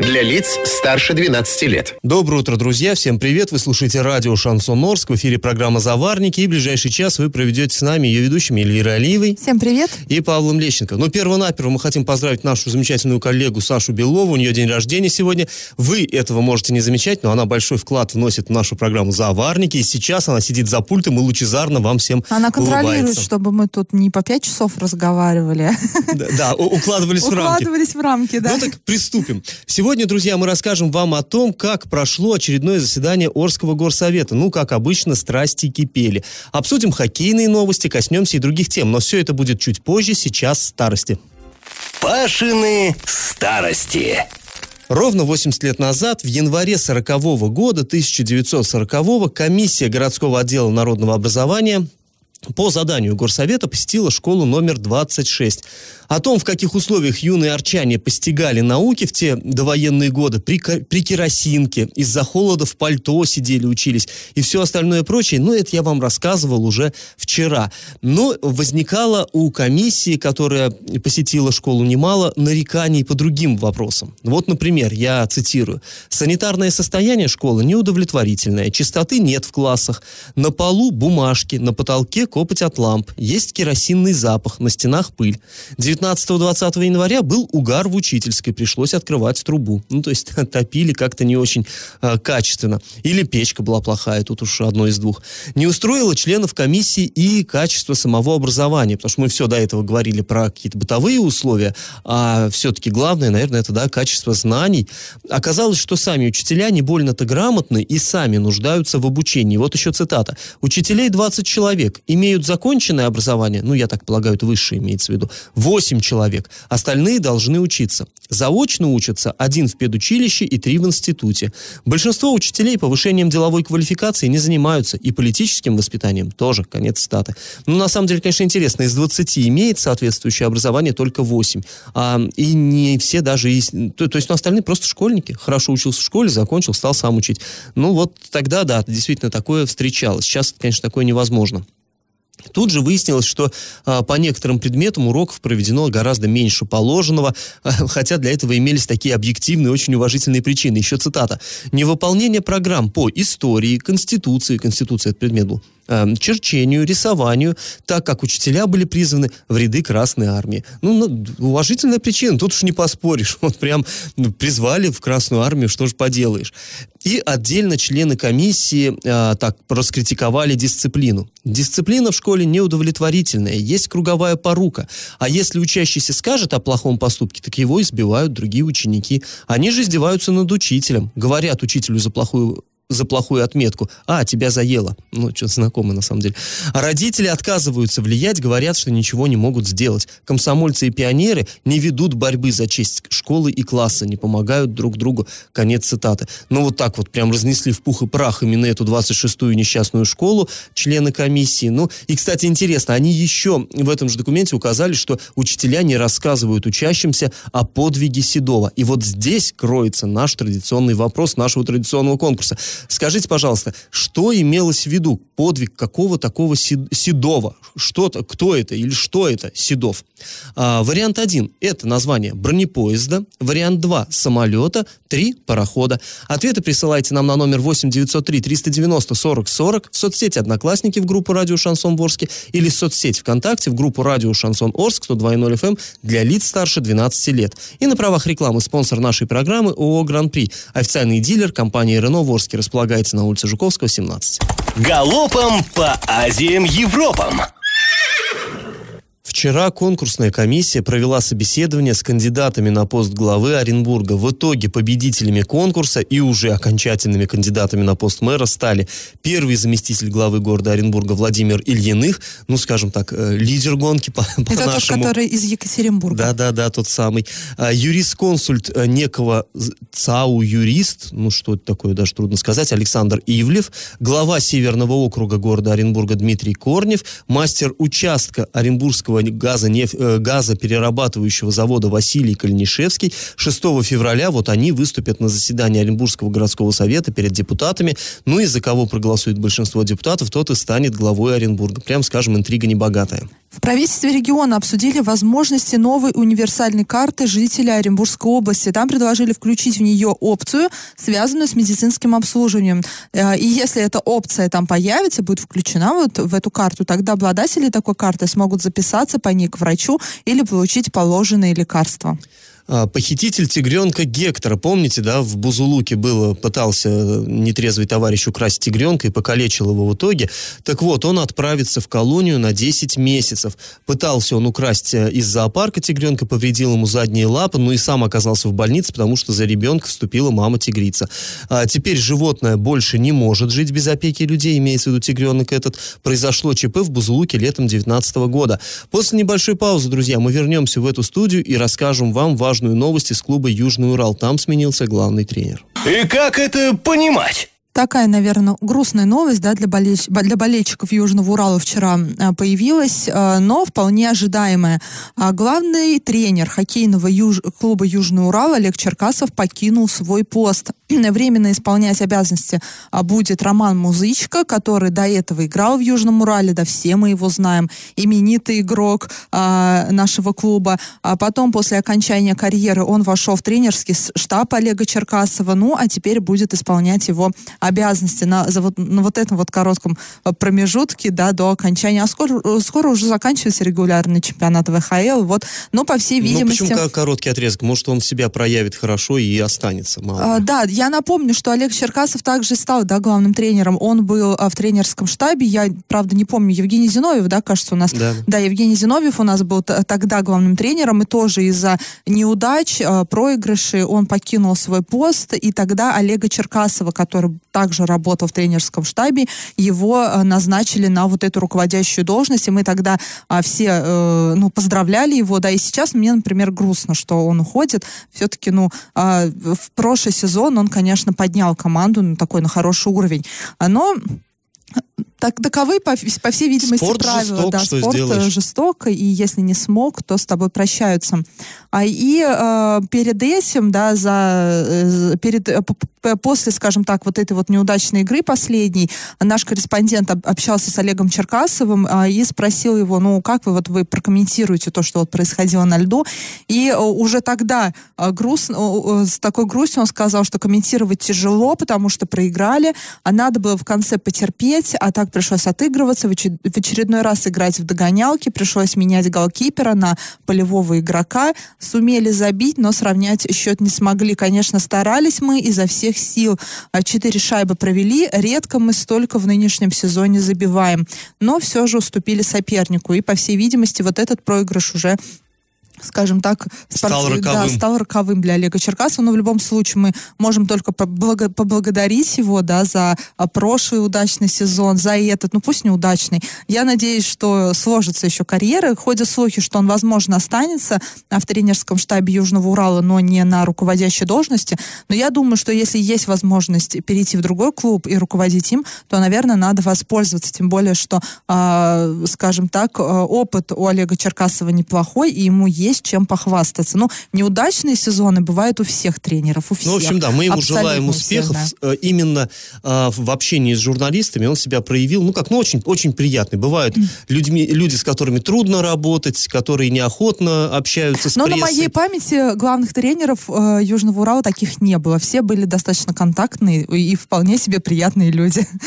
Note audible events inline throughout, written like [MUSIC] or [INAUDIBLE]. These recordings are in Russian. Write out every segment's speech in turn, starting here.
Для лиц старше 12 лет. Доброе утро, друзья. Всем привет. Вы слушаете радио «Шансон Орск». В эфире программа «Заварники». И в ближайший час вы проведете с нами ее ведущими Эльвирой Алиевой. Всем привет. И Павлом Лещенко. Но перво-наперво мы хотим поздравить нашу замечательную коллегу Сашу Белову. У нее день рождения сегодня. Вы этого можете не замечать, но она большой вклад вносит в нашу программу «Заварники». И сейчас она сидит за пультом и лучезарно вам всем Она контролирует, улыбается. чтобы мы тут не по пять часов разговаривали. Да, да, укладывались в рамки. Укладывались в рамки, да. Ну так приступим. Сегодня, друзья, мы расскажем вам о том, как прошло очередное заседание Орского горсовета. Ну, как обычно, страсти кипели. Обсудим хоккейные новости, коснемся и других тем. Но все это будет чуть позже, сейчас старости. Пашины старости. Ровно 80 лет назад, в январе 40 года, 1940 комиссия городского отдела народного образования по заданию горсовета посетила школу номер 26. О том, в каких условиях юные арчане постигали науки в те довоенные годы, при, при керосинке, из-за холода в пальто сидели, учились и все остальное прочее, ну, это я вам рассказывал уже вчера. Но возникало у комиссии, которая посетила школу немало, нареканий по другим вопросам. Вот, например, я цитирую. «Санитарное состояние школы неудовлетворительное, чистоты нет в классах, на полу бумажки, на потолке копоть от ламп, есть керосинный запах, на стенах пыль. 19-20 января был угар в учительской, пришлось открывать трубу. Ну, то есть [LAUGHS] топили как-то не очень э, качественно. Или печка была плохая, тут уж одно из двух. Не устроило членов комиссии и качество самого образования, потому что мы все до этого говорили про какие-то бытовые условия, а все-таки главное, наверное, это да, качество знаний. Оказалось, что сами учителя не больно-то грамотны и сами нуждаются в обучении. Вот еще цитата. «Учителей 20 человек, имеют законченное образование, ну, я так полагаю, это высшее имеется в виду, 8 человек, остальные должны учиться. Заочно учатся один в педучилище и три в институте. Большинство учителей повышением деловой квалификации не занимаются, и политическим воспитанием тоже, конец цитаты. Ну, на самом деле, конечно, интересно, из 20 имеет соответствующее образование только 8, а, и не все даже, из- то, то есть, ну, остальные просто школьники, хорошо учился в школе, закончил, стал сам учить. Ну, вот тогда, да, действительно такое встречалось. Сейчас, конечно, такое невозможно. Тут же выяснилось, что а, по некоторым предметам уроков проведено гораздо меньше положенного, а, хотя для этого имелись такие объективные, очень уважительные причины. Еще цитата. «Невыполнение программ по истории, конституции, конституция этот предмет был, а, черчению, рисованию, так как учителя были призваны в ряды Красной Армии». Ну, ну, уважительная причина, тут уж не поспоришь. [LAUGHS] Вот прям ну, призвали в Красную Армию, что же поделаешь. И отдельно члены комиссии а, так раскритиковали дисциплину. Дисциплина в школе неудовлетворительная, есть круговая порука. А если учащийся скажет о плохом поступке, так его избивают другие ученики. Они же издеваются над учителем, говорят учителю за плохую за плохую отметку. А, тебя заело. Ну, что-то знакомо на самом деле. А родители отказываются влиять, говорят, что ничего не могут сделать. Комсомольцы и пионеры не ведут борьбы за честь школы и класса, не помогают друг другу. Конец цитаты. Ну, вот так вот прям разнесли в пух и прах именно эту 26-ю несчастную школу члены комиссии. Ну, и, кстати, интересно, они еще в этом же документе указали, что учителя не рассказывают учащимся о подвиге Седова. И вот здесь кроется наш традиционный вопрос нашего традиционного конкурса. Скажите, пожалуйста, что имелось в виду подвиг какого такого Сед- Седова? Что-то, кто это или что это Седов? А, вариант один – это название бронепоезда. Вариант два – самолета. Три – парохода. Ответы присылайте нам на номер 8 903 390 40 40 в соцсети «Одноклассники» в группу «Радио Шансон Ворске» или в соцсеть ВКонтакте в группу «Радио Шансон Орск» 102.0 FM эм для лиц старше 12 лет. И на правах рекламы спонсор нашей программы ООО «Гран-при». Официальный дилер компании «Рено Ворске» располагается на улице Жуковского, 17. Галопом по Азиям Европам. Вчера конкурсная комиссия провела собеседование с кандидатами на пост главы Оренбурга. В итоге победителями конкурса и уже окончательными кандидатами на пост мэра стали первый заместитель главы города Оренбурга Владимир Ильиных, ну, скажем так, э, лидер гонки по, Это тот, нашему. который из Екатеринбурга. Да, да, да, тот самый. А, юрист-консульт э, некого ЦАУ юрист, ну что это такое, даже трудно сказать, Александр Ивлев, глава Северного округа города Оренбурга Дмитрий Корнев, мастер участка Оренбургского Оренбургского газонеф... э, газоперерабатывающего завода Василий Кальнишевский. 6 февраля вот они выступят на заседании Оренбургского городского совета перед депутатами. Ну и за кого проголосует большинство депутатов, тот и станет главой Оренбурга. Прям скажем, интрига небогатая. В правительстве региона обсудили возможности новой универсальной карты жителя Оренбургской области. Там предложили включить в нее опцию, связанную с медицинским обслуживанием. Э, И если эта опция там появится, будет включена вот в эту карту, тогда обладатели такой карты смогут записаться по ней к врачу или получить положенные лекарства. А, Похититель тигренка Гектора, помните, да, в Бузулуке было, пытался нетрезвый товарищ украсть тигренка и покалечил его в итоге. Так вот, он отправится в колонию на 10 месяцев. Пытался он украсть э, из зоопарка тигренка, повредил ему задние лапы, ну и сам оказался в больнице, потому что за ребенка вступила мама-тигрица. А теперь животное больше не может жить без опеки людей, имеется в виду тигренок этот. Произошло ЧП в Бузулуке летом 2019 года. После небольшой паузы, друзья, мы вернемся в эту студию и расскажем вам важную новость из клуба «Южный Урал». Там сменился главный тренер. И как это понимать? Такая, наверное, грустная новость да, для, болельщ- для болельщиков Южного Урала вчера а, появилась, а, но вполне ожидаемая. А, Главный тренер хоккейного юж- клуба Южный Урал Олег Черкасов покинул свой пост. [CLEARS THROAT] Временно исполнять обязанности будет Роман Музычко, который до этого играл в Южном Урале, да все мы его знаем, именитый игрок а, нашего клуба. А потом, после окончания карьеры, он вошел в тренерский штаб Олега Черкасова, ну, а теперь будет исполнять его обязанности на, за вот, на вот этом вот коротком э, промежутке, да, до окончания. А скоро, э, скоро уже заканчивается регулярный чемпионат ВХЛ, вот, но по всей Ну, видимости... почему ко- короткий отрезок? Может, он себя проявит хорошо и останется, мало А, да, я напомню, что Олег Черкасов также стал да, главным тренером. Он был а, в тренерском штабе. Я, правда, не помню, Евгений Зиновьев, да, кажется, у нас. Да. Евгений Зиновьев у нас был тогда главным тренером, и тоже из-за неудач, а, проигрышей он покинул свой пост, и тогда Олега Черкасова, который также работал в тренерском штабе, его а, назначили на вот эту руководящую должность, и мы тогда а, все, э, ну, поздравляли его, да, и сейчас мне, например, грустно, что он уходит. Все-таки, ну, а, в прошлый сезон он, конечно, поднял команду на такой, на хороший уровень. А, Но так, таковы, по, по всей видимости, Спорт правила. жесток, да, что спорт э, сделаешь? жесток, и если не смог, то с тобой прощаются. А, и э, перед этим, да, за, э, перед, э, после, скажем так, вот этой вот неудачной игры последней, наш корреспондент об- общался с Олегом Черкасовым а, и спросил его, ну, как вы вот вы прокомментируете то, что вот происходило на льду, и э, уже тогда э, грустно, э, э, с такой грустью он сказал, что комментировать тяжело, потому что проиграли, а надо было в конце потерпеть, а так пришлось отыгрываться, в очередной раз играть в догонялки, пришлось менять голкипера на полевого игрока, сумели забить, но сравнять счет не смогли. Конечно, старались мы изо всех сил. А, Четыре шайбы провели, редко мы столько в нынешнем сезоне забиваем, но все же уступили сопернику, и, по всей видимости, вот этот проигрыш уже скажем так, Стал спортив- да, роковым. стал роковым для Олега Черкасова. Но в любом случае мы можем только поблаго- поблагодарить его да, за а, прошлый удачный сезон, за этот, ну пусть неудачный. Я надеюсь, что сложится еще карьера. Ходят слухи, что он, возможно, останется в тренерском штабе Южного Урала, но не на руководящей должности. Но я думаю, что если есть возможность перейти в другой клуб и руководить им, то, наверное, надо воспользоваться. Тем более, что, а, скажем так, а, опыт у Олега Черкасова неплохой, и ему есть чем похвастаться. Ну, неудачные сезоны бывают у всех тренеров, у всех. Ну, в общем, да, мы ему Абсолютно желаем у всех, успехов. да. Э, Именно а, в общении с журналистами он себя проявил, ну, как, ну, очень, очень приятный. Бывают людьми, люди, с которыми трудно работать, которые неохотно общаются с Но на прессой. моей памяти главных тренеров э, Южного Урала таких не было. Все были достаточно контактные и вполне себе приятные люди. [LAUGHS]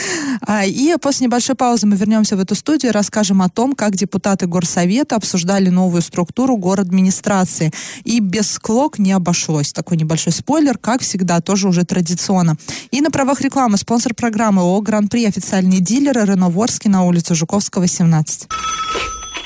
А, И после небольшой паузы мы вернемся в эту студию и расскажем о том, как депутаты Горсовета обсуждали новую структуру город-администрации. И без склок не обошлось. Такой небольшой спойлер, как всегда, тоже уже традиционно. И на правах рекламы спонсор программы ООО «Гран-при» официальные дилеры Рено Ворске на улице Жуковского, 17.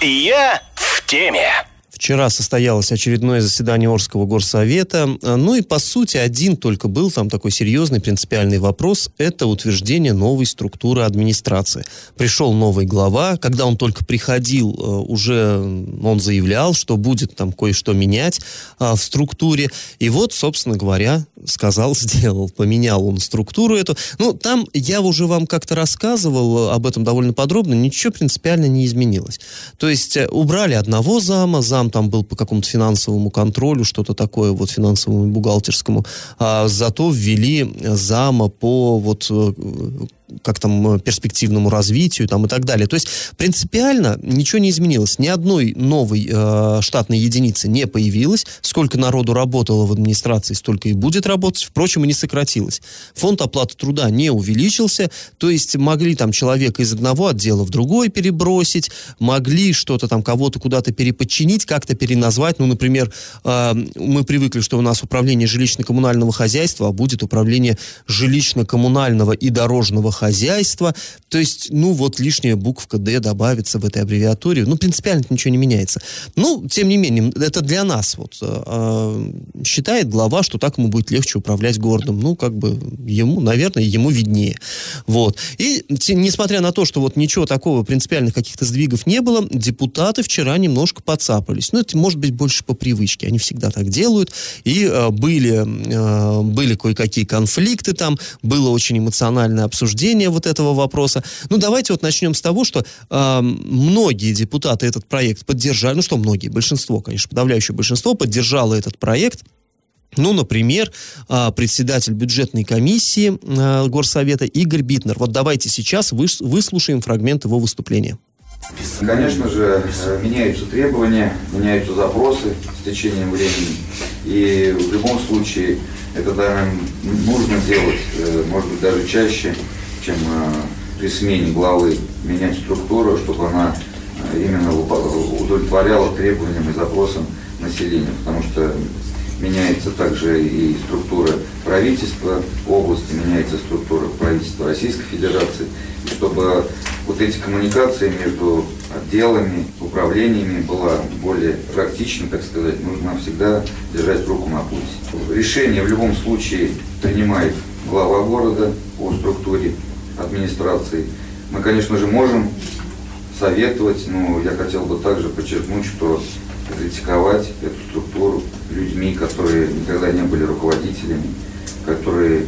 Я в теме. Вчера состоялось очередное заседание Орского горсовета. Ну и, по сути, один только был там такой серьезный принципиальный вопрос. Это утверждение новой структуры администрации. Пришел новый глава. Когда он только приходил, э, уже он заявлял, что будет там кое-что менять а, в структуре. И вот, собственно говоря, сказал, [LAUGHS] сделал. Поменял он структуру эту. Ну, там я уже вам как-то рассказывал об этом довольно подробно. Ничего принципиально не изменилось. То есть э, убрали одного зама, зам там был по какому-то финансовому контролю, что-то такое вот финансовому и бухгалтерскому, а зато ввели зама по вот э, как там, э, перспективному развитию там, и так далее. То есть принципиально ничего не изменилось. Ни одной новой э, штатной единицы не появилось. Сколько народу работало в администрации, столько и будет работать. Впрочем, и не сократилось. Фонд оплаты труда не увеличился. То есть могли там человека из одного отдела в другой перебросить, могли что-то там, кого-то куда-то переподчинить, как-то переназвать. Ну, например, э, мы привыкли, что у нас управление жилищно-коммунального хозяйства, а будет управление жилищно-коммунального и дорожного хозяйства. То есть, ну, вот лишняя буковка «Д» добавится в этой аббревиатуре. Ну, принципиально ничего не меняется. Ну, тем не менее, это для нас вот э, считает глава, что так ему будет легче управлять городом. Ну, как бы ему, наверное, ему виднее. Вот. И несмотря на то, что вот ничего такого принципиальных каких-то сдвигов не было, депутаты вчера немножко подцапались. Ну, это может быть больше по привычке. Они всегда так делают. И э, были, э, были кое-какие конфликты там, было очень эмоциональное обсуждение обсуждения вот этого вопроса. Ну, давайте вот начнем с того, что э, многие депутаты этот проект поддержали, ну что многие, большинство, конечно, подавляющее большинство поддержало этот проект. Ну, например, а, председатель бюджетной комиссии а, Горсовета Игорь Битнер. Вот давайте сейчас выслушаем фрагмент его выступления. Конечно же, э, меняются требования, меняются запросы с течением времени. И в любом случае это наверное, нужно делать, э, может быть, даже чаще, чем э, при смене главы менять структуру, чтобы она э, именно удовлетворяла требованиям и запросам населения, потому что меняется также и структура правительства области, меняется структура правительства Российской Федерации, и чтобы вот эти коммуникации между отделами, управлениями была более практична, так сказать, нужно всегда держать руку на пульсе. Решение в любом случае принимает глава города по структуре администрации. Мы, конечно же, можем советовать, но я хотел бы также подчеркнуть, что критиковать эту структуру людьми, которые никогда не были руководителями, которые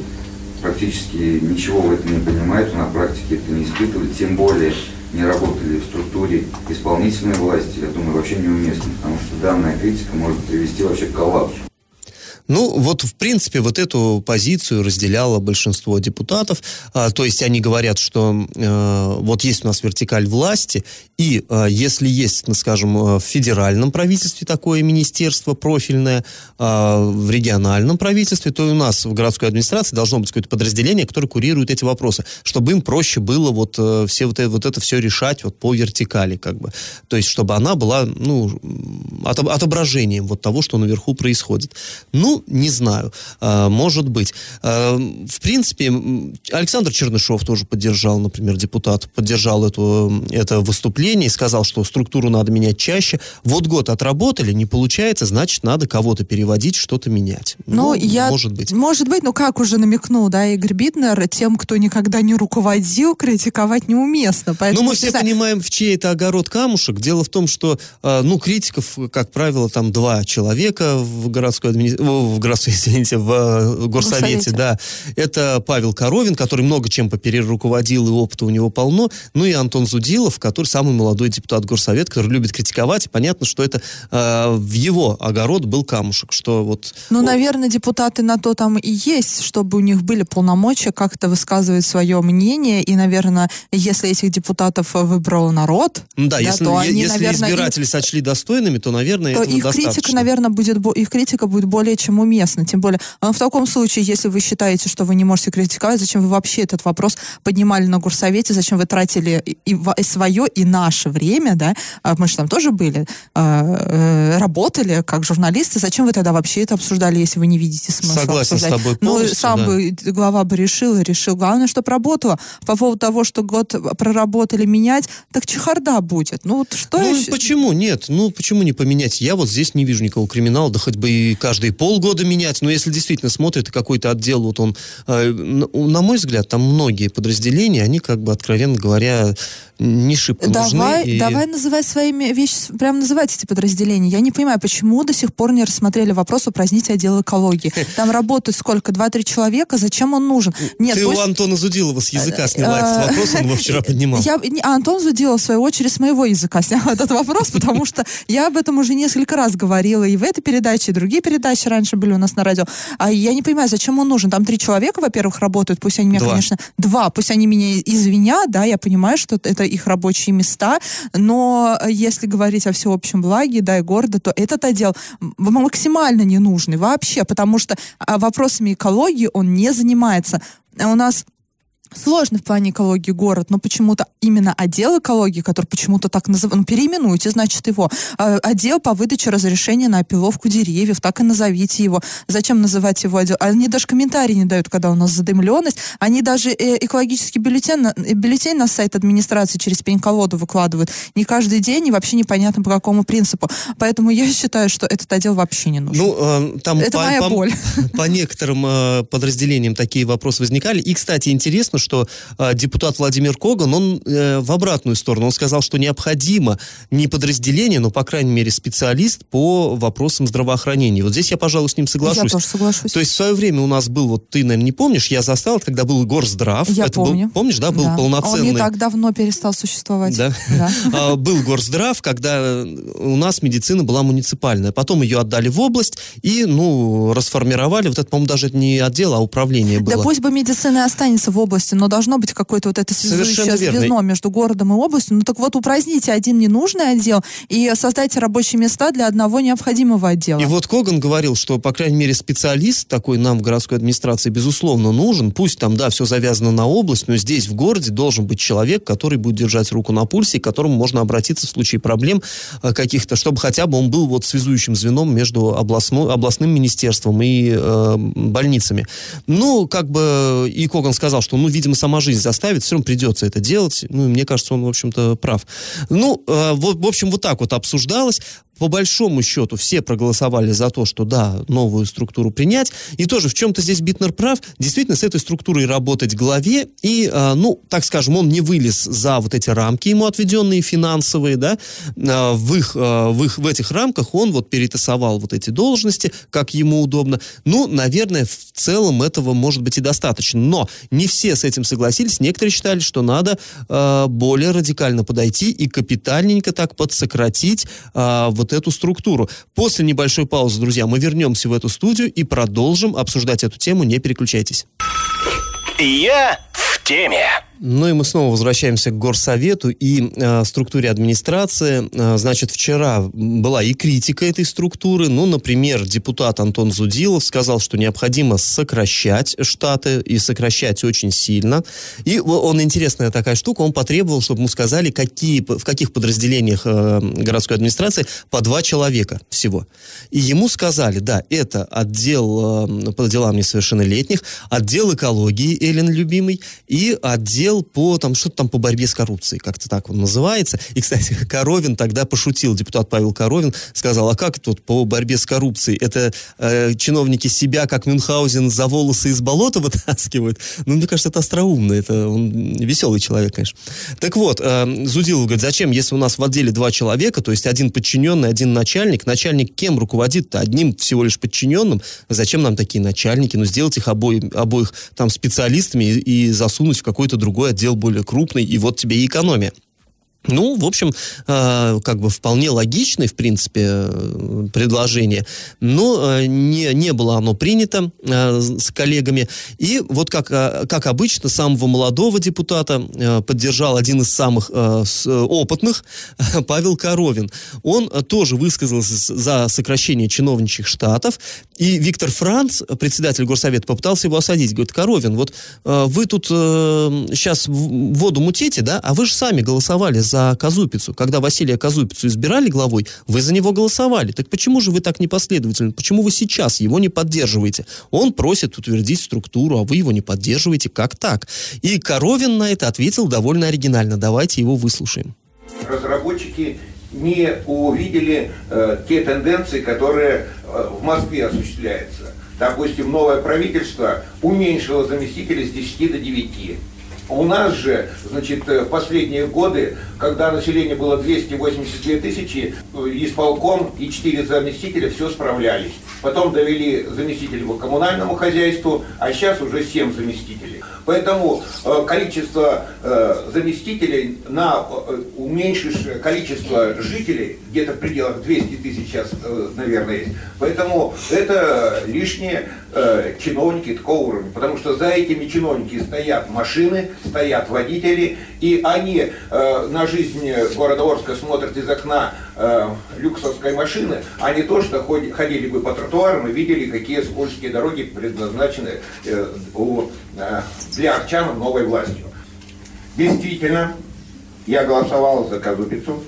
практически ничего в этом не понимают, на практике это не испытывали, тем более не работали в структуре исполнительной власти, я думаю, вообще неуместно, потому что данная критика может привести вообще к коллапсу. Ну, вот, в принципе, вот эту позицию разделяло большинство депутатов. А, то есть они говорят, что э, вот есть у нас вертикаль власти, и э, если есть, ну, скажем, э, в федеральном правительстве такое министерство профильное, э, в региональном правительстве, то у нас в городской администрации должно быть какое-то подразделение, которое курирует эти вопросы, чтобы им проще было вот, э, все вот, это, вот это все решать вот по вертикали, как бы. То есть, чтобы она была, ну, отображением вот того, что наверху происходит. Ну, не знаю. А, может быть. А, в принципе, Александр Чернышов тоже поддержал, например, депутат, поддержал эту, это выступление и сказал, что структуру надо менять чаще. Вот год отработали, не получается, значит, надо кого-то переводить, что-то менять. Ну, ну я... Может быть. Может быть, но как уже намекнул, да, Игорь Биднер, тем, кто никогда не руководил, критиковать неуместно. Поэтому, ну, мы все понимаем, в чей это огород камушек. Дело в том, что, а, ну, критиков, как правило, там два человека в городской администрации, в городстве, [LAUGHS] извините, в э, горсовете, горсовете, да. Это Павел Коровин, который много чем поперед руководил, и опыта у него полно. Ну и Антон Зудилов, который самый молодой депутат горсовета, который любит критиковать. И понятно, что это э, в его огород был камушек, что вот... Ну, наверное, депутаты на то там и есть, чтобы у них были полномочия как-то высказывать свое мнение. И, наверное, если этих депутатов выбрал народ, да, да если, то они, если наверное, избиратели их, сочли достойными, то, наверное, то их достаточно. критика, наверное, будет, их критика будет более чем совсем уместно. Тем более, а в таком случае, если вы считаете, что вы не можете критиковать, зачем вы вообще этот вопрос поднимали на горсовете, зачем вы тратили и, и свое, и наше время, да, а мы же там тоже были, э, работали как журналисты, зачем вы тогда вообще это обсуждали, если вы не видите смысла Согласен обсуждать? с тобой Ну, сам да. бы глава бы решил и решил. Главное, чтобы работало. По поводу того, что год проработали менять, так чехарда будет. Ну, вот что Ну, еще? почему нет? Ну, почему не поменять? Я вот здесь не вижу никакого криминала, да хоть бы и каждые полгода менять. Но если действительно смотрит какой-то отдел, вот он, э, на, мой взгляд, там многие подразделения, они как бы, откровенно говоря, не шибко Давай, нужны. и- давай называть своими вещи, прям называть эти подразделения. Я не понимаю, почему до сих пор не рассмотрели вопрос упразднить отдел экологии. Там работает сколько? Два-три человека, зачем он нужен? Нет, Ты пусть- у Антона Зудилова с языка сняла э, этот вопрос, он его вчера [LAUGHS] поднимал. Я, а Антон Зудилов, в свою очередь, с моего языка снял [LAUGHS] этот вопрос, потому что я об этом уже несколько раз говорила и в этой передаче, и другие передачи раньше были у нас на радио. А я не понимаю, зачем он нужен. Там три человека, во-первых, работают, пусть они меня, Два. конечно, два, пусть они меня извинят, да, я понимаю, что это их рабочие места, но если говорить о всеобщем благе, да, и города, то этот отдел максимально ненужный вообще, потому что а, вопросами экологии он не занимается. У нас сложный в плане экологии город, но почему-то именно отдел экологии, который почему-то так называют, ну, переименуйте, значит, его, э, отдел по выдаче разрешения на опиловку деревьев, так и назовите его. Зачем называть его отдел? Они даже комментарии не дают, когда у нас задымленность. Они даже э, экологический бюллетень, на- э, бюллетень на сайт администрации через пень-колоду выкладывают. Не каждый день и вообще непонятно по какому принципу. Поэтому я считаю, что этот отдел вообще не нужен. Ну, э, там Это по, моя по- боль. [LAUGHS] по некоторым э, подразделениям такие вопросы возникали. И, кстати, интересно, что э, депутат Владимир Коган, он э, в обратную сторону, он сказал, что необходимо не подразделение, но, по крайней мере, специалист по вопросам здравоохранения. Вот здесь я, пожалуй, с ним соглашусь. Я тоже соглашусь. То есть в свое время у нас был, вот ты, наверное, не помнишь, я застал, когда был Горздрав. Я Это был- помню. помнишь, да, был Да. полноценный... Он не так давно перестал существовать. Да. Да. [LAUGHS] А, Был горздрав, когда у нас медицина была муниципальная. Потом ее отдали в область и, ну, расформировали. Вот это, по-моему, даже не отдел, а управление было. Да пусть бы медицина останется в области, но должно быть какое-то вот это связующее звено между городом и областью. Ну так вот упраздните один ненужный отдел и создайте рабочие места для одного необходимого отдела. И вот Коган говорил, что, по крайней мере, специалист такой нам в городской администрации, безусловно, нужен. Пусть там, да, все завязано на область, но здесь, в городе, должен быть человек, который будет держать руку на пульсе, и к которому можно обратиться в случае проблем э, каких-то, чтобы хотя бы он был вот связующим звеном между областной, областным министерством и э, больницами. Ну, как бы и Коган сказал, что, ну, видимо, сама жизнь заставит, все равно придется это делать. Ну, мне кажется, он, в общем-то, прав. Ну, э, вот, в общем, вот так вот обсуждалось. По большому счету все проголосовали за то, что да, новую структуру принять. И тоже в чем-то здесь Битнер прав. Действительно, с этой структурой работать главе. И, э, ну, так скажем, он не вылез за вот эти рамки ему отведенные финансовые, да. Э, в, их, э, в, их, в этих рамках он вот перетасовал вот эти должности, как ему удобно. Ну, наверное, в целом этого может быть и достаточно. Но не все с этим согласились. Некоторые считали, что надо более радикально подойти и капитальненько так подсократить э, вот эту структуру. После небольшой паузы, друзья, мы вернемся в эту студию и продолжим обсуждать эту тему. Не переключайтесь. Я в теме. Ну и мы снова возвращаемся к горсовету и э, структуре администрации. Э, значит, вчера была и критика этой структуры. Ну, например, депутат Антон Зудилов сказал, что необходимо сокращать штаты и сокращать очень сильно. И он, интересная такая штука, он потребовал, чтобы ему сказали, какие, в каких подразделениях э, городской администрации по два человека всего. И ему сказали, да, это отдел э, по делам несовершеннолетних, отдел экологии Эллен Любимый и отдел по там что-то там по борьбе с коррупцией, как-то так он называется. И, кстати, [LAUGHS] Коровин тогда пошутил, депутат Павел Коровин сказал, а как тут по борьбе с коррупцией? Это э, чиновники себя, как Мюнхгаузен, за волосы из болота [LAUGHS] вытаскивают? Ну, мне кажется, это остроумно, это он веселый человек, конечно. Так вот, э, Зудилов говорит, зачем, если у нас в отделе два человека, то есть один подчиненный, один начальник, начальник кем руководит-то? Одним всего лишь подчиненным? Зачем нам такие начальники? Ну, сделать их обои- обоих там специалистами и, и засунуть в какой-то другой отдел более крупный, и вот тебе и экономия. Ну, в общем, э, как бы вполне логичное, в принципе, э, предложение, но э, не, не было оно принято с коллегами. И вот как, как обычно, самого молодого депутата поддержал один из самых опытных, [LAUGHS] Павел Коровин. Он тоже высказался за сокращение чиновничьих штатов, и Виктор Франц, председатель горсовета, попытался его осадить. Говорит, Коровин, вот вы тут сейчас воду мутите, да, а вы же сами голосовали за за Казупицу. Когда Василия Казупицу избирали главой, вы за него голосовали. Так почему же вы так непоследовательны? Почему вы сейчас его не поддерживаете? Он просит утвердить структуру, а вы его не поддерживаете. Как так? И Коровин на это ответил довольно оригинально. Давайте его выслушаем. Разработчики не увидели э, те тенденции, которые э, в Москве осуществляются. Допустим, новое правительство уменьшило заместителей с 10 до 9. У нас же, значит, э, в последние годы, когда население было 282 тысячи, э, исполком и 4 заместителя все справлялись. Потом довели заместителей по коммунальному хозяйству, а сейчас уже 7 заместителей. Поэтому э, количество заместителей на уменьшившее количество жителей, где-то в пределах 200 тысяч сейчас, наверное, есть. Поэтому это лишние э, чиновники такого уровня. Потому что за этими чиновниками стоят машины, стоят водители, и они э, на жизнь города Орска смотрят из окна э, люксовской машины, они тоже ходили бы по тротуарам и видели, какие скользкие дороги предназначены э, у, э, для арчан новой властью. Действительно, я голосовал за Казупицу.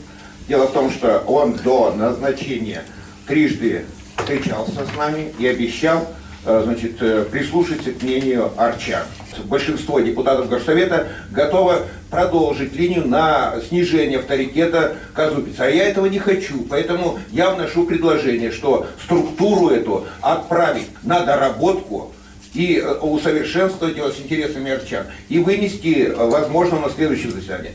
Дело в том, что он до назначения трижды встречался с нами и обещал значит, э, прислушаться к мнению арчан. Большинство депутатов Горсовета готово продолжить линию на снижение авторитета Казупица. А я этого не хочу, поэтому я вношу предложение, что структуру эту отправить на доработку и э, усовершенствовать его с интересами арчан и вынести, возможно, на следующем заседании.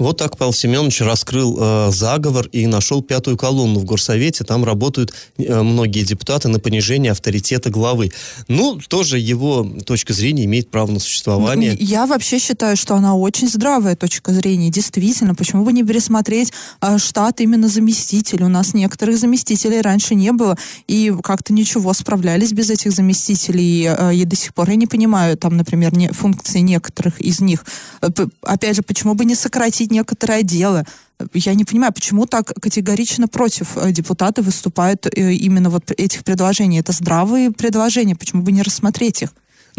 Вот так Павел Семенович раскрыл э, заговор и нашел пятую колонну в Горсовете. Там работают э, многие депутаты на понижение авторитета главы. Ну, тоже его точка зрения имеет право на существование. Ну, я вообще считаю, что она очень здравая точка зрения. Действительно, почему бы не пересмотреть э, штат именно заместителей? У нас некоторых заместителей раньше не было, и как-то ничего, справлялись без этих заместителей. Э, и до сих пор я не понимаю, там, например, не, функции некоторых из них. Э, опять же, почему бы не сократить рассмотреть некоторое дело. Я не понимаю, почему так категорично против э, депутаты выступают э, именно вот этих предложений. Это здравые предложения, почему бы не рассмотреть их?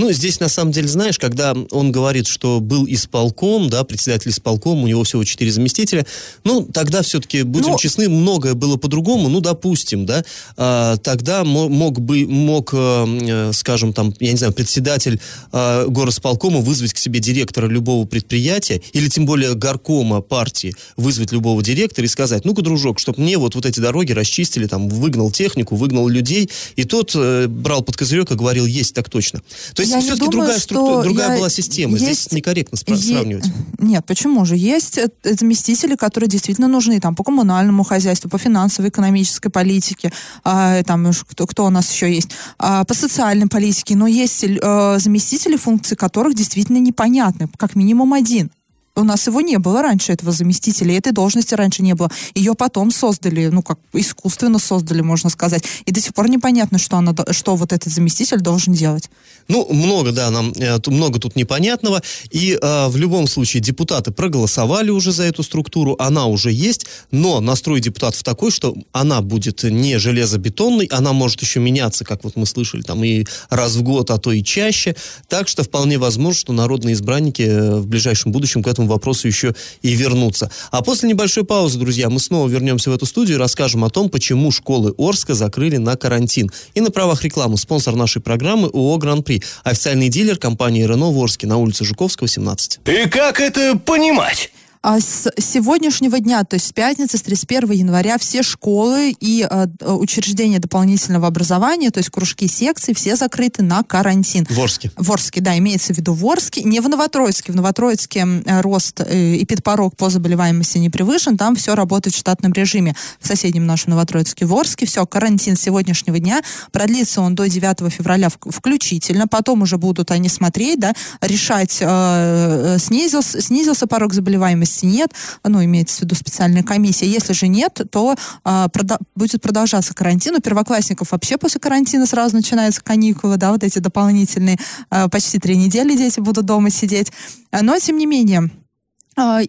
Ну, здесь, на самом деле, знаешь, когда он говорит, что был исполком, да, председатель исполком, у него всего четыре заместителя, ну, тогда все-таки, будем ну, честны, многое было по-другому, ну, допустим, да, а, тогда мог бы, мог, э, скажем, там, я не знаю, председатель а, горосполкома вызвать к себе директора любого предприятия, или тем более горкома партии вызвать любого директора и сказать, ну-ка, дружок, чтобы мне вот, вот эти дороги расчистили, там, выгнал технику, выгнал людей, и тот э, брал под козырек и говорил, есть так точно. То есть все-таки другая структура, другая была система. Есть, Здесь некорректно спра- е- сравнивать. Нет, почему же? Есть э, заместители, которые действительно нужны там по коммунальному хозяйству, по финансовой, экономической политике, а, там кто, кто у нас еще есть, а, по социальной политике, но есть а, заместители, функции которых действительно непонятны, как минимум один. У нас его не было раньше, этого заместителя, этой должности раньше не было. Ее потом создали, ну, как искусственно создали, можно сказать. И до сих пор непонятно, что, она, что вот этот заместитель должен делать. Ну, много, да, нам э, много тут непонятного. И э, в любом случае депутаты проголосовали уже за эту структуру, она уже есть, но настрой депутатов такой, что она будет не железобетонной, она может еще меняться, как вот мы слышали, там и раз в год, а то и чаще. Так что вполне возможно, что народные избранники э, в ближайшем будущем к этому этому вопросу еще и вернуться. А после небольшой паузы, друзья, мы снова вернемся в эту студию и расскажем о том, почему школы Орска закрыли на карантин. И на правах рекламы спонсор нашей программы ООО «Гран-при», официальный дилер компании «Рено» в Орске на улице Жуковского, 17. И как это понимать? А с сегодняшнего дня, то есть с пятницы, с 31 января, все школы и э, учреждения дополнительного образования, то есть кружки, секции, все закрыты на карантин. В Орске. В Орске, да, имеется в виду в Орске, не в Новотроицке. В Новотроицке рост э, и подпорог по заболеваемости не превышен, там все работает в штатном режиме. В соседнем нашем Новотроицке, в Орске, все, карантин с сегодняшнего дня, продлится он до 9 февраля включительно, потом уже будут они смотреть, да, решать, э, э снизился, снизился порог заболеваемости опасности нет, ну, имеется в виду специальная комиссия. Если же нет, то а, прода- будет продолжаться карантин. У первоклассников вообще после карантина сразу начинаются каникулы, да, вот эти дополнительные, а, почти три недели дети будут дома сидеть. Но, тем не менее,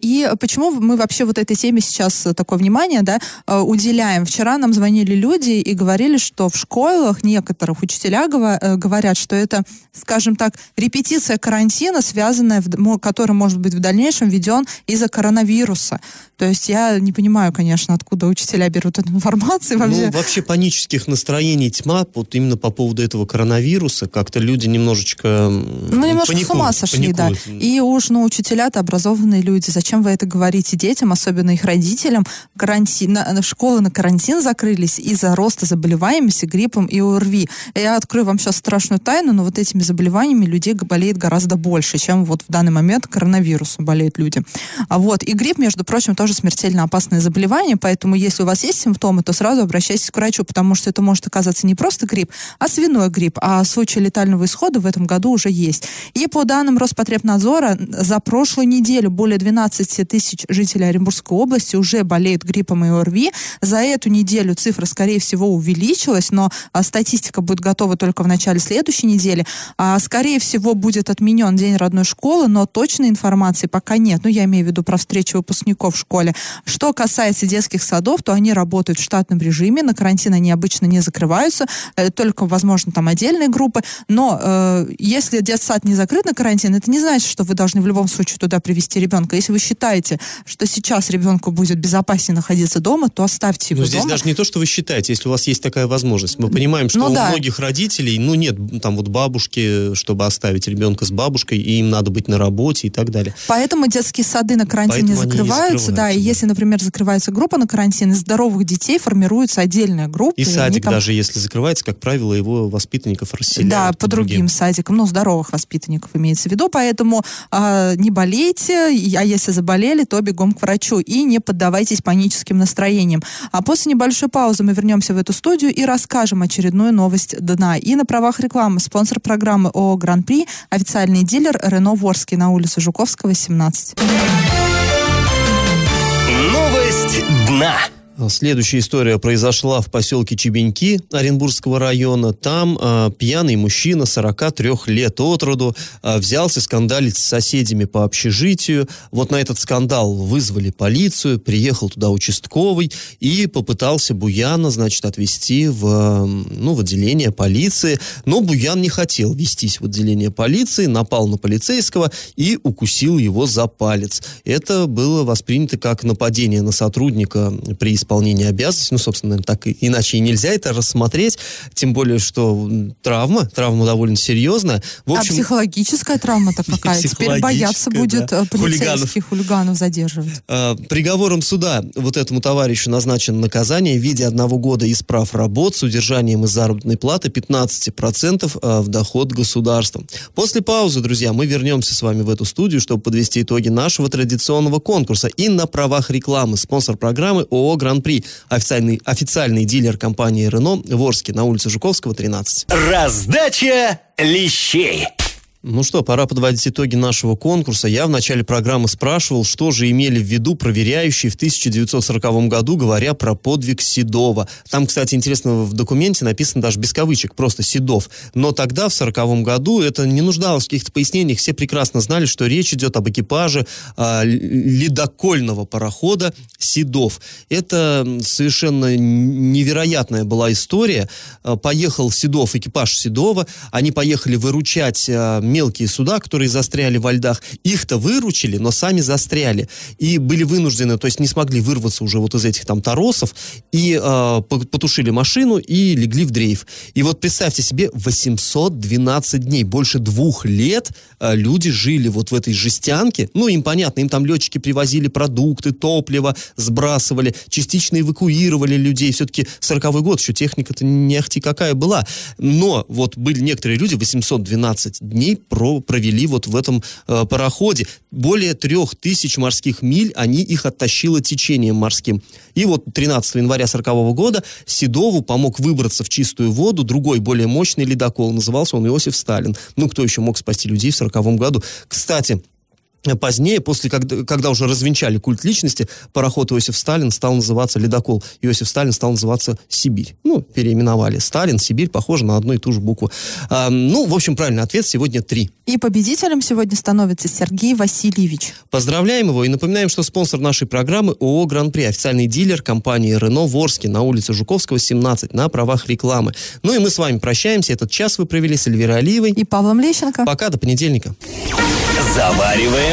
и почему мы вообще вот этой теме сейчас такое внимание да, а, уделяем? Вчера нам звонили люди и говорили, что в школах некоторых учителя э, говорят, что это, скажем так, репетиция карантина, связанная, который может быть в дальнейшем введен из-за коронавируса. То есть я не понимаю, конечно, откуда учителя берут эту информацию. Вообще. Ну, вообще панических настроений тьма, вот именно по поводу этого коронавируса, как-то люди немножечко Ну, немножко паникуют, с ума сошли, паникуют. да. И уж, ну, учителя-то образованные люди, зачем вы это говорите детям, особенно их родителям? Карантин, на, школы на карантин закрылись из-за роста заболеваемости гриппом и ОРВИ. Я открою вам сейчас страшную тайну, но вот этими заболеваниями людей болеет гораздо больше, чем вот в данный момент коронавирусом болеют люди. А вот, и грипп, между прочим, тоже смертельно опасное заболевание, поэтому если у вас есть симптомы, то сразу обращайтесь к врачу, потому что это может оказаться не просто грипп, а свиной грипп, а случаи летального исхода в этом году уже есть. И по данным Роспотребнадзора, за прошлую неделю более 12 тысяч жителей Оренбургской области уже болеют гриппом и ОРВИ. За эту неделю цифра, скорее всего, увеличилась, но а, статистика будет готова только в начале следующей недели. А, скорее всего, будет отменен День родной школы, но точной информации пока нет. Ну, я имею в виду про встречу выпускников в школе. Что касается детских садов, то они работают в штатном режиме, на карантин они обычно не закрываются, э, только, возможно, там отдельные группы, но э, если детсад не закрыт на карантин, это не значит, что вы должны в любом случае туда привести ребенка. Если вы считаете, что сейчас ребенку будет безопаснее находиться дома, то оставьте его Но здесь дома. даже не то, что вы считаете, если у вас есть такая возможность. Мы понимаем, что ну, у да. многих родителей, ну, нет там вот бабушки, чтобы оставить ребенка с бабушкой, и им надо быть на работе и так далее. Поэтому детские сады на карантин не закрываются, не да, и если, например, закрывается группа на карантин, из здоровых детей формируется отдельная группа. И, и садик там... даже, если закрывается, как правило, его воспитанников расселяют. Да, по, по другим. другим садикам, ну, здоровых воспитанников имеется в виду, поэтому э, не болейте, а если заболели, то бегом к врачу и не поддавайтесь паническим настроениям. А после небольшой паузы мы вернемся в эту студию и расскажем очередную новость дна. И на правах рекламы спонсор программы ООО «Гран-при» официальный дилер Рено Ворский на улице Жуковского, 17. Новость дна. Следующая история произошла в поселке Чебеньки Оренбургского района. Там э, пьяный мужчина 43 лет от роду э, взялся скандалить с соседями по общежитию. Вот на этот скандал вызвали полицию, приехал туда участковый и попытался Буяна, значит, отвезти в, ну, в отделение полиции. Но Буян не хотел вестись в отделение полиции, напал на полицейского и укусил его за палец. Это было воспринято как нападение на сотрудника при исполнения обязанностей. Ну, собственно, так иначе и нельзя это рассмотреть. Тем более, что травма, травма довольно серьезная. В а общем, а психологическая травма-то [LAUGHS] какая? Теперь бояться будет да. Э, полицейских хулиганов. хулиганов задерживать. А, приговором суда вот этому товарищу назначено наказание в виде одного года исправ работ с удержанием из заработной платы 15% а, в доход государства. После паузы, друзья, мы вернемся с вами в эту студию, чтобы подвести итоги нашего традиционного конкурса. И на правах рекламы спонсор программы ООО «Гранд Гран-при. Официальный, официальный дилер компании Рено в Орске на улице Жуковского, 13. Раздача лещей. Ну что, пора подводить итоги нашего конкурса. Я в начале программы спрашивал, что же имели в виду проверяющие в 1940 году, говоря про подвиг Седова. Там, кстати, интересно, в документе написано даже без кавычек, просто Седов. Но тогда, в 1940 году, это не нуждалось в каких-то пояснениях. Все прекрасно знали, что речь идет об экипаже э, ледокольного парохода Седов. Это совершенно невероятная была история. А, поехал Седов, экипаж Седова. Они поехали выручать э, мелкие суда, которые застряли во льдах, их-то выручили, но сами застряли. И были вынуждены, то есть не смогли вырваться уже вот из этих там торосов, и э, потушили машину и легли в дрейф. И вот представьте себе, 812 дней, больше двух лет э, люди жили вот в этой жестянке. Ну, им понятно, им там летчики привозили продукты, топливо, сбрасывали, частично эвакуировали людей. Все-таки 40-й год, еще техника-то не ахти какая была. Но вот были некоторые люди, 812 дней про, провели вот в этом э, пароходе. Более трех тысяч морских миль они их оттащило течением морским. И вот 13 января 40 года Седову помог выбраться в чистую воду другой, более мощный ледокол. Назывался он Иосиф Сталин. Ну, кто еще мог спасти людей в 40 году? Кстати, Позднее, после, когда, когда уже развенчали культ личности, пароход Иосиф Сталин стал называться «Ледокол». Иосиф Сталин стал называться «Сибирь». Ну, переименовали. Сталин, Сибирь, похоже на одну и ту же букву. А, ну, в общем, правильный ответ сегодня три. И победителем сегодня становится Сергей Васильевич. Поздравляем его и напоминаем, что спонсор нашей программы ООО «Гран-при», официальный дилер компании «Рено» в Орске на улице Жуковского, 17, на правах рекламы. Ну и мы с вами прощаемся. Этот час вы провели с Эльвирой Алиевой. И Павлом Лещенко. Пока, до понедельника. Завариваем